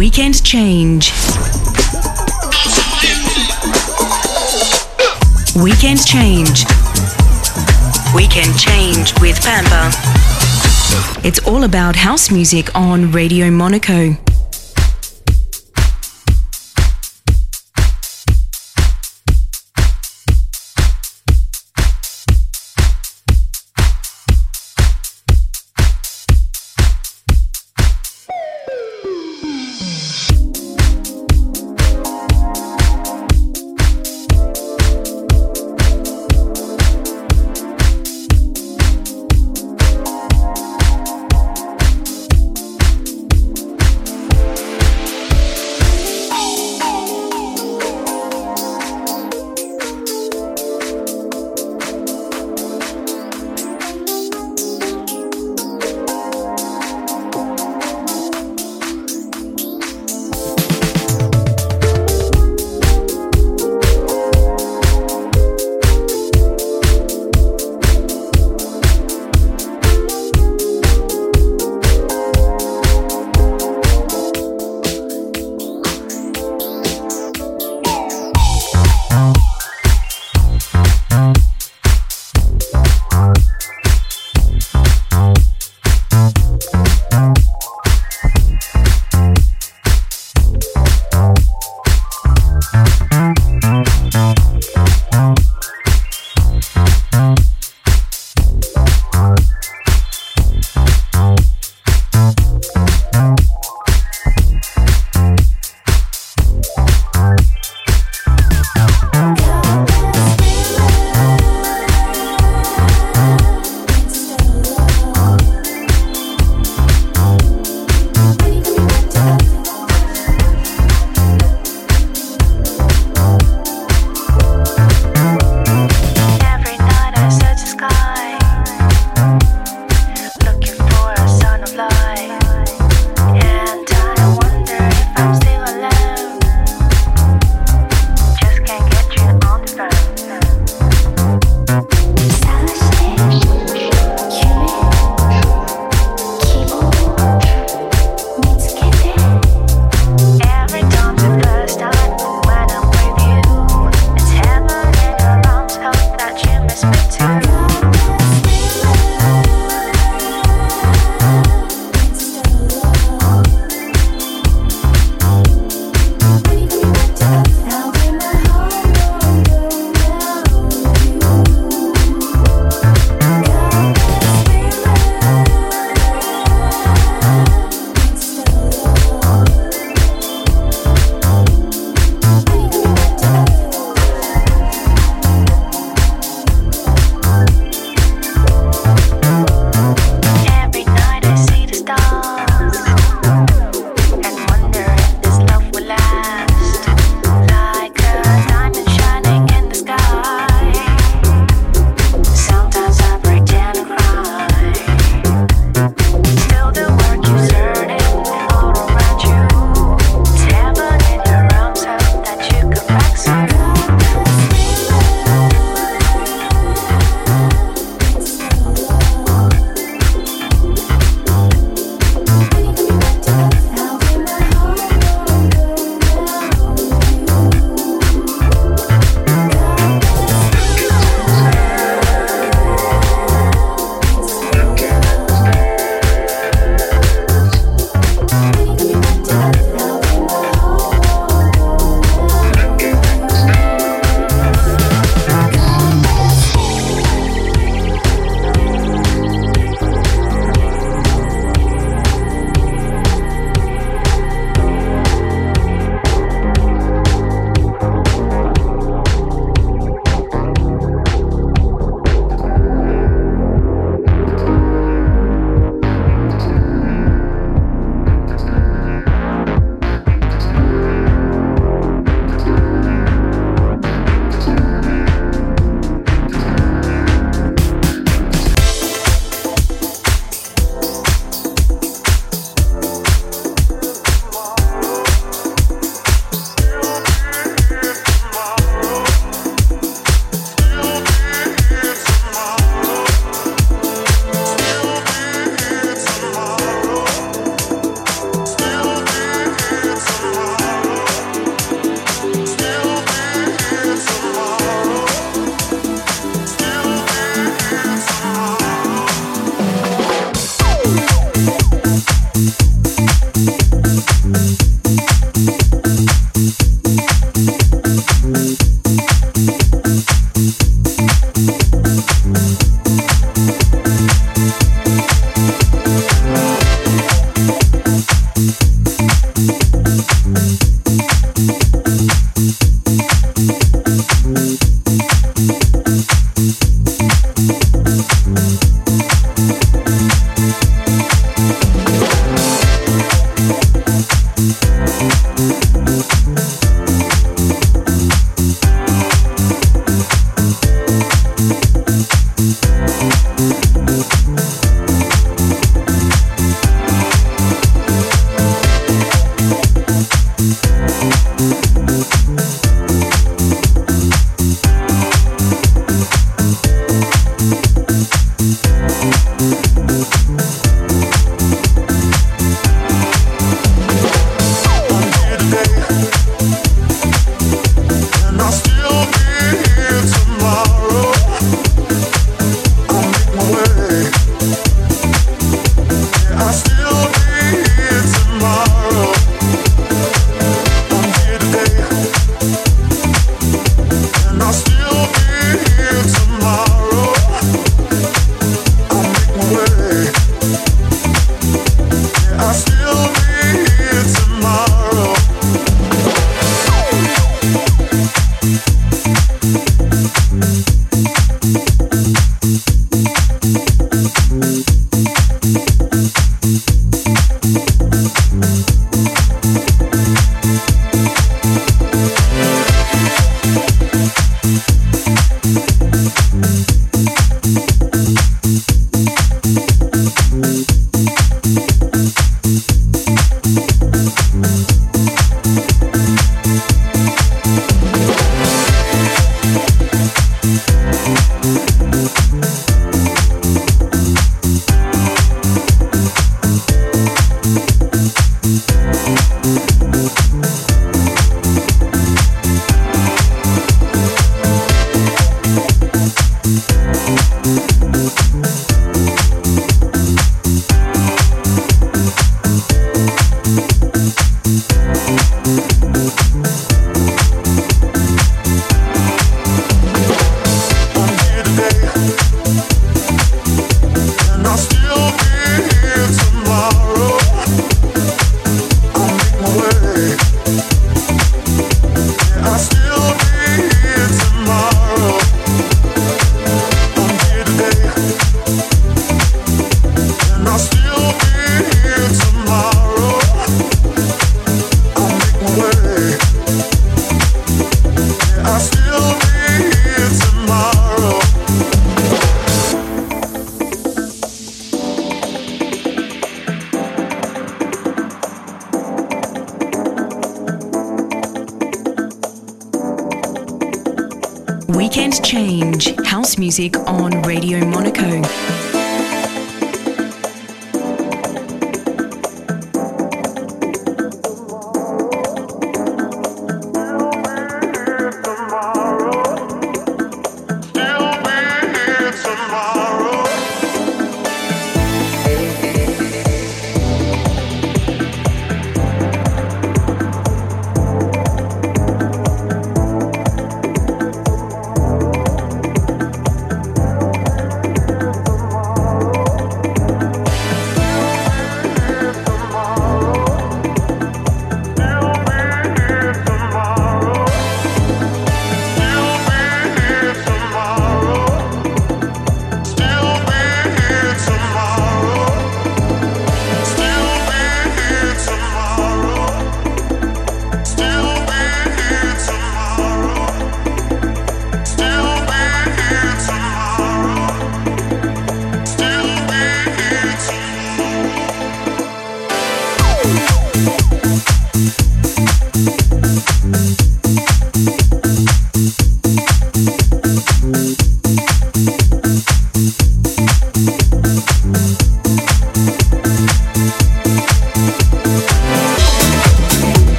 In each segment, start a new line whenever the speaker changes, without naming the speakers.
Weekend Change. Weekend Change. Weekend Change with Pampa. It's all about house music on Radio Monaco.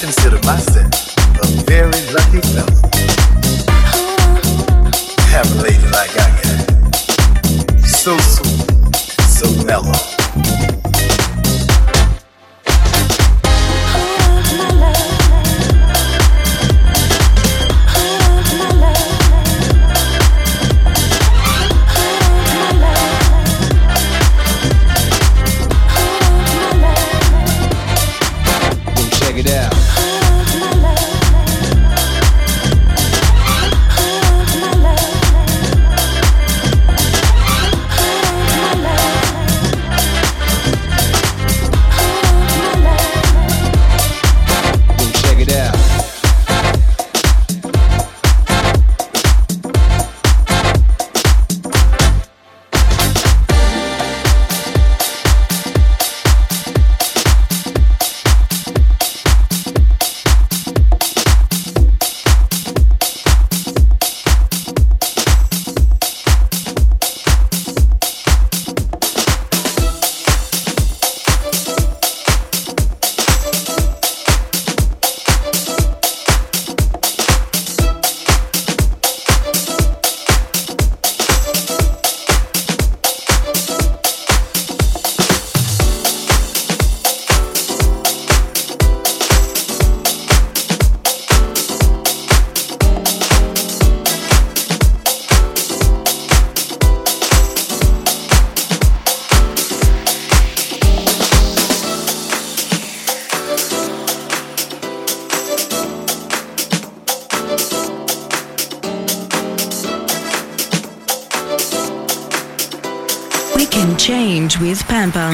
consider myself. With Pampa.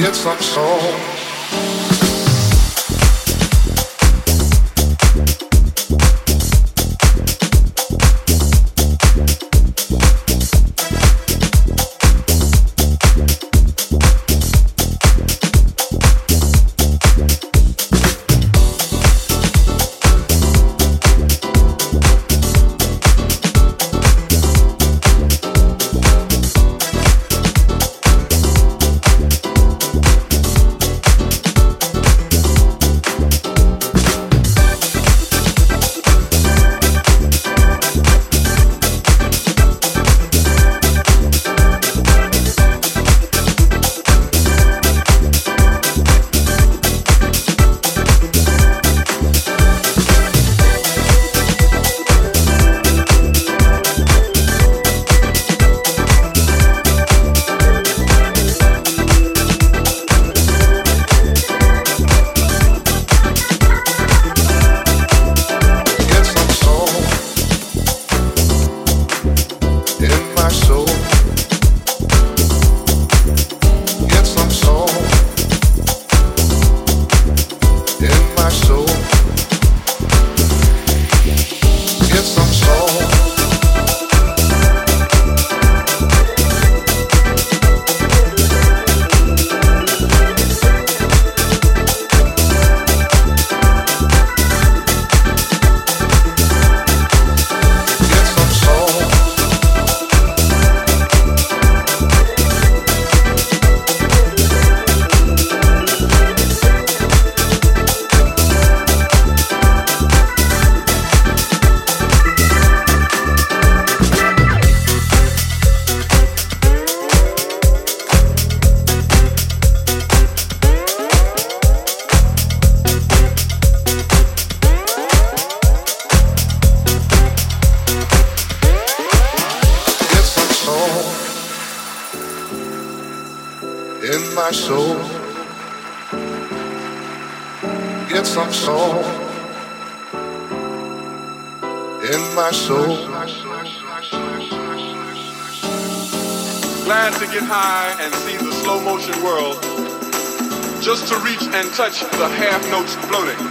Touch the half notes floating.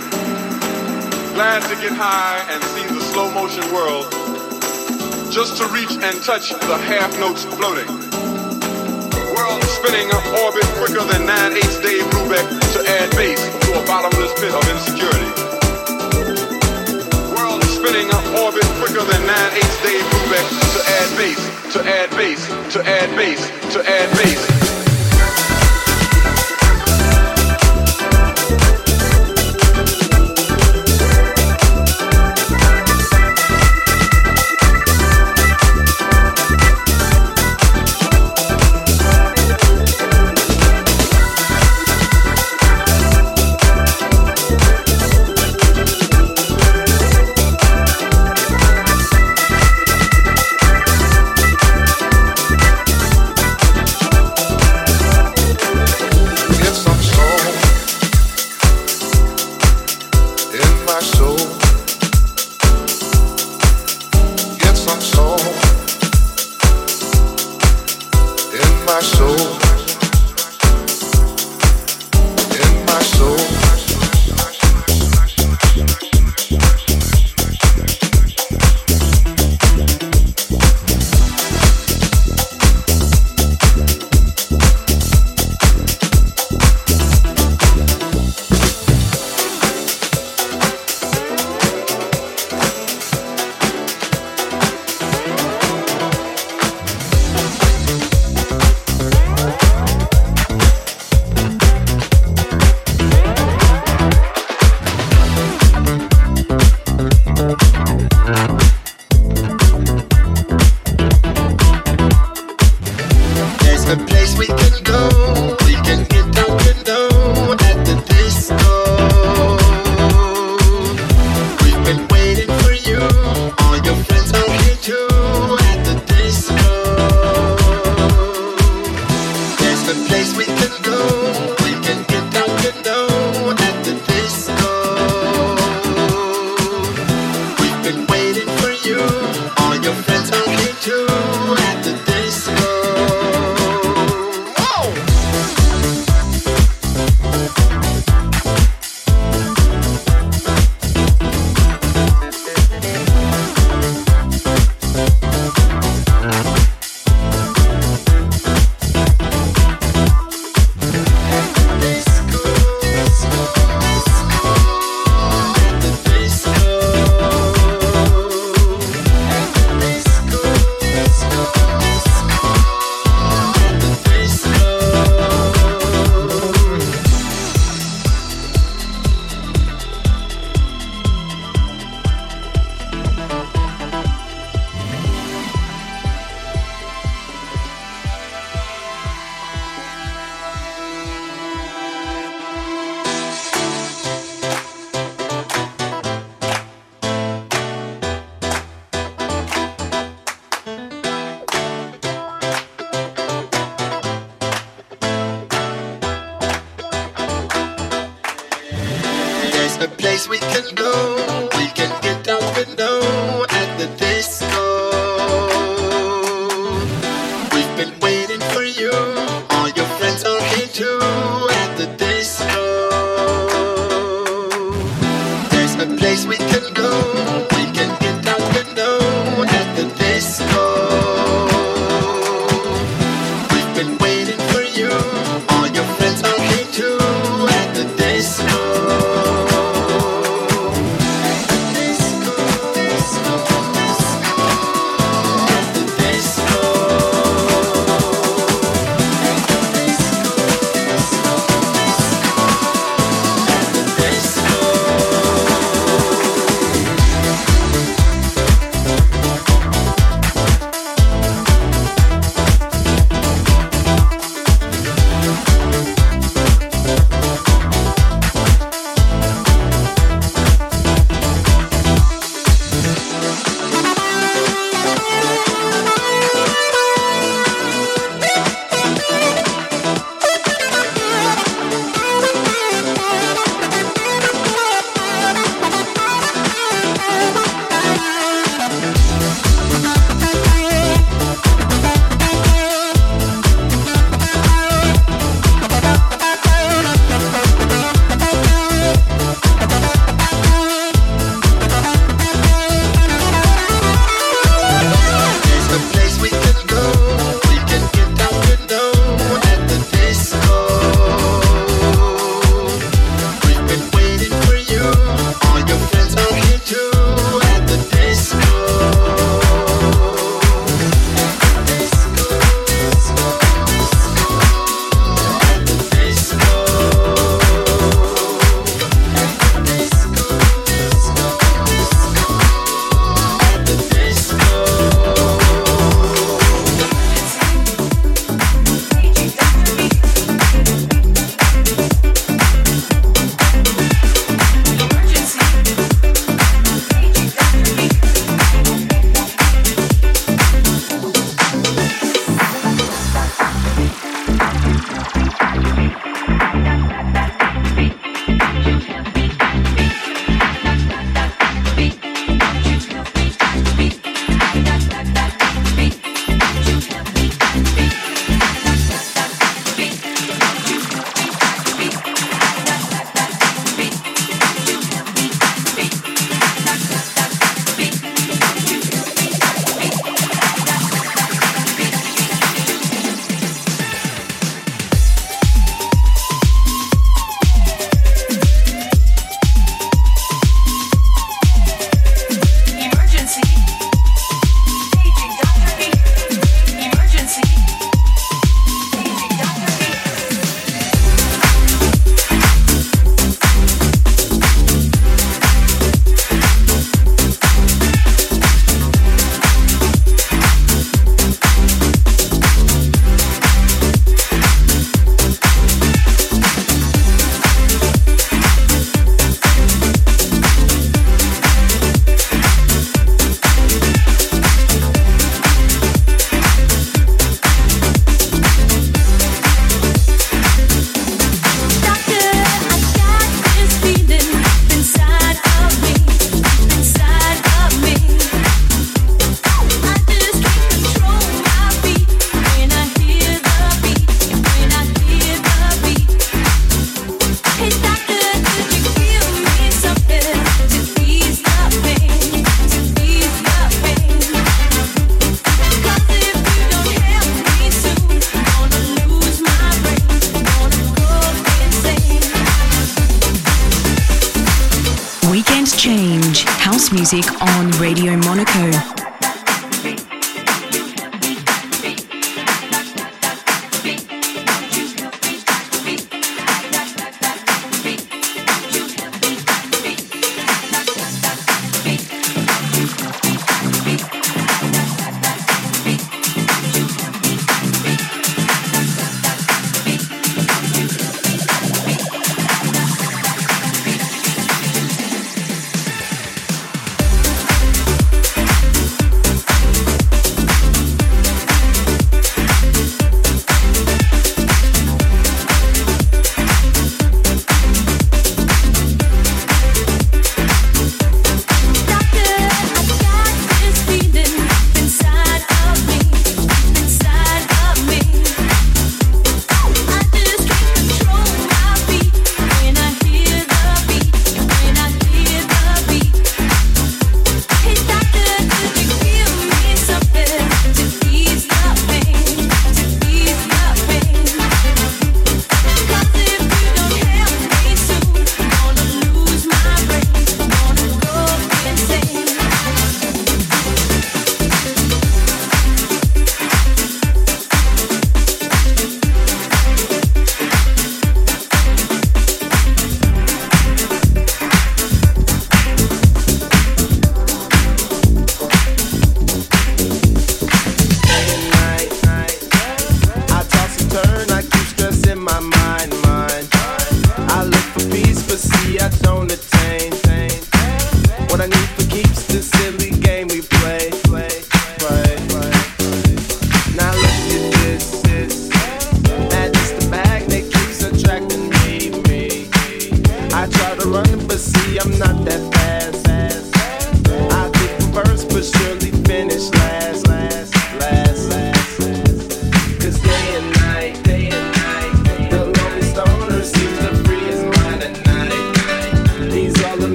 Glad to get high and see the slow motion world. Just to reach and touch the half notes floating. World spinning orbit quicker than 9 8 Dave Brubeck to add bass to a bottomless pit of insecurity. World spinning orbit quicker than 9 8 Dave Brubeck to add bass, to add bass, to add bass, to add bass.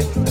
Joint.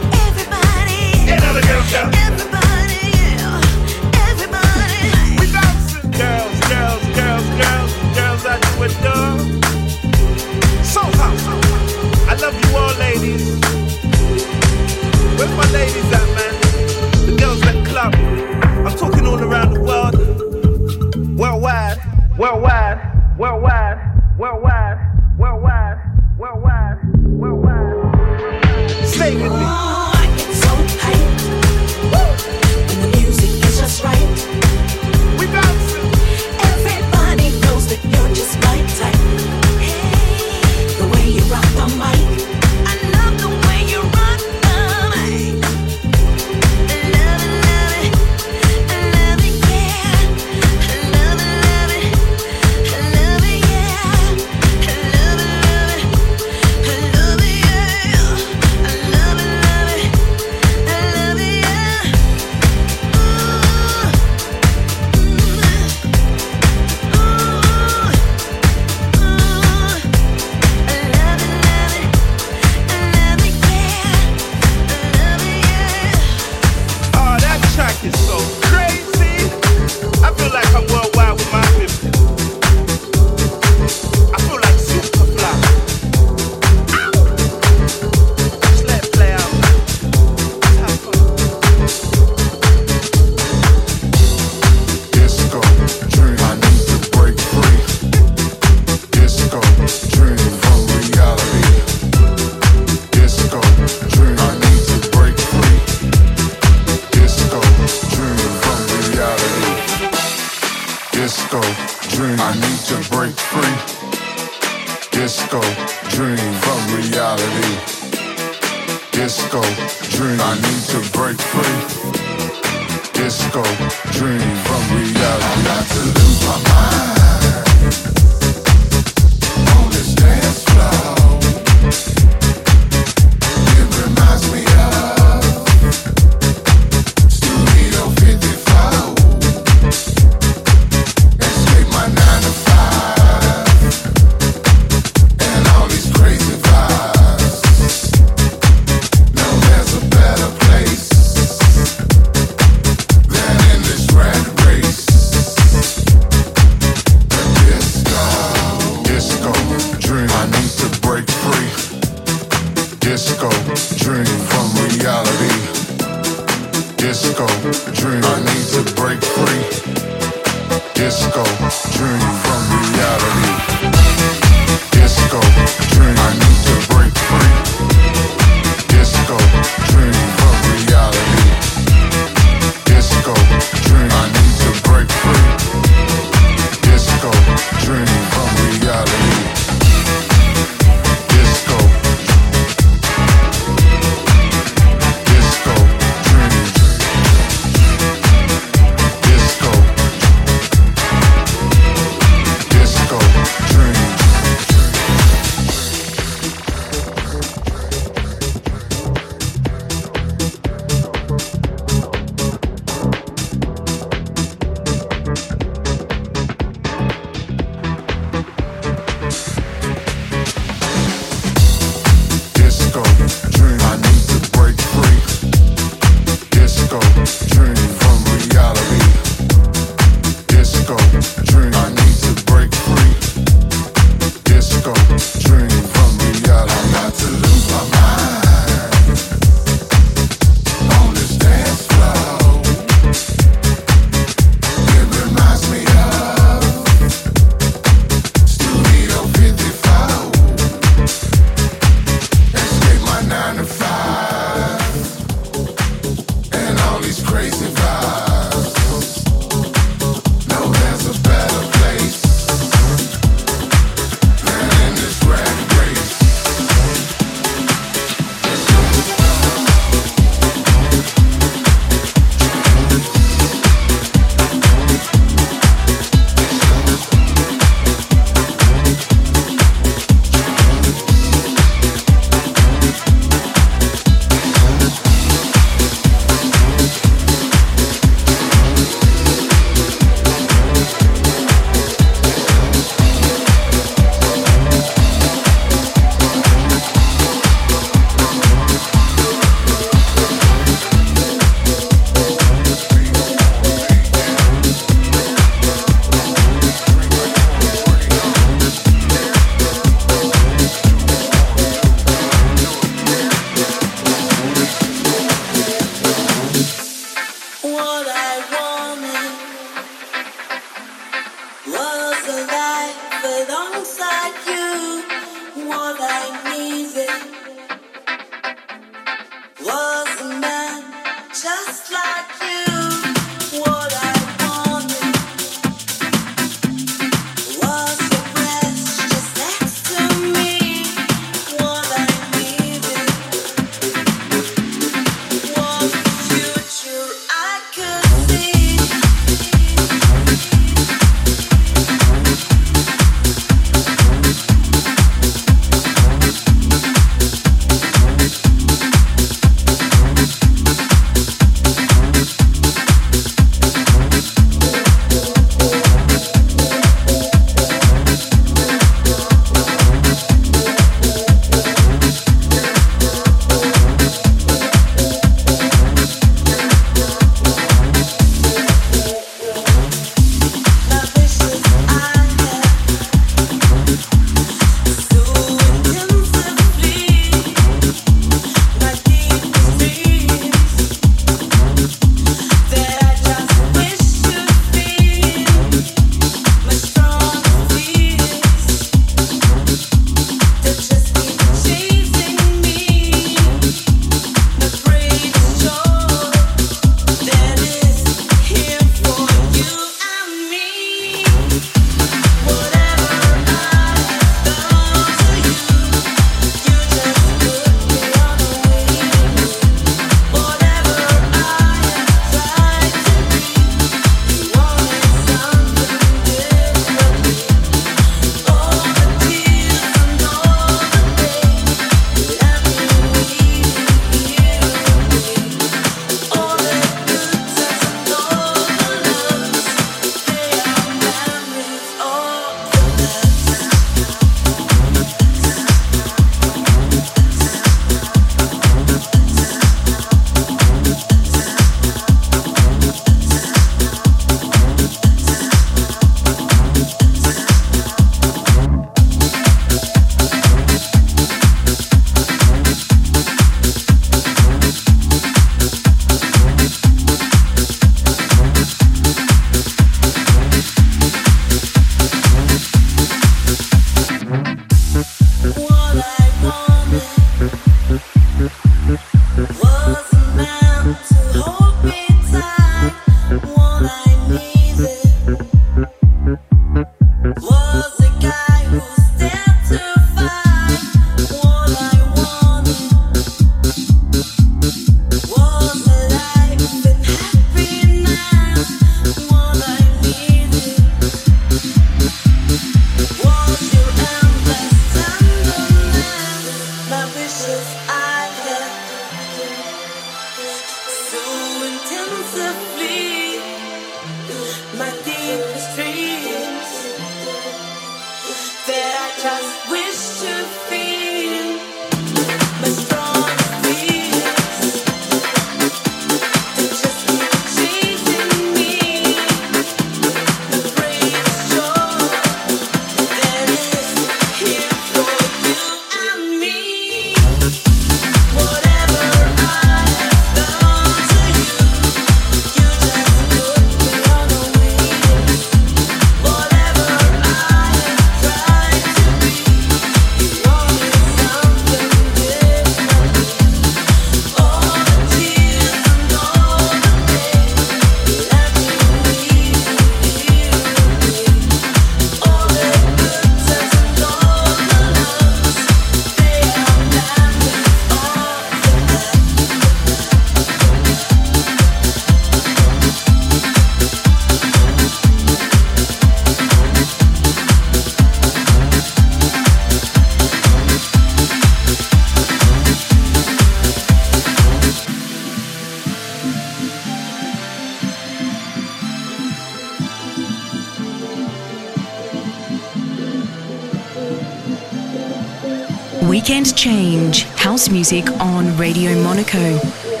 Music on Radio Monaco.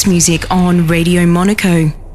House music on Radio Monaco.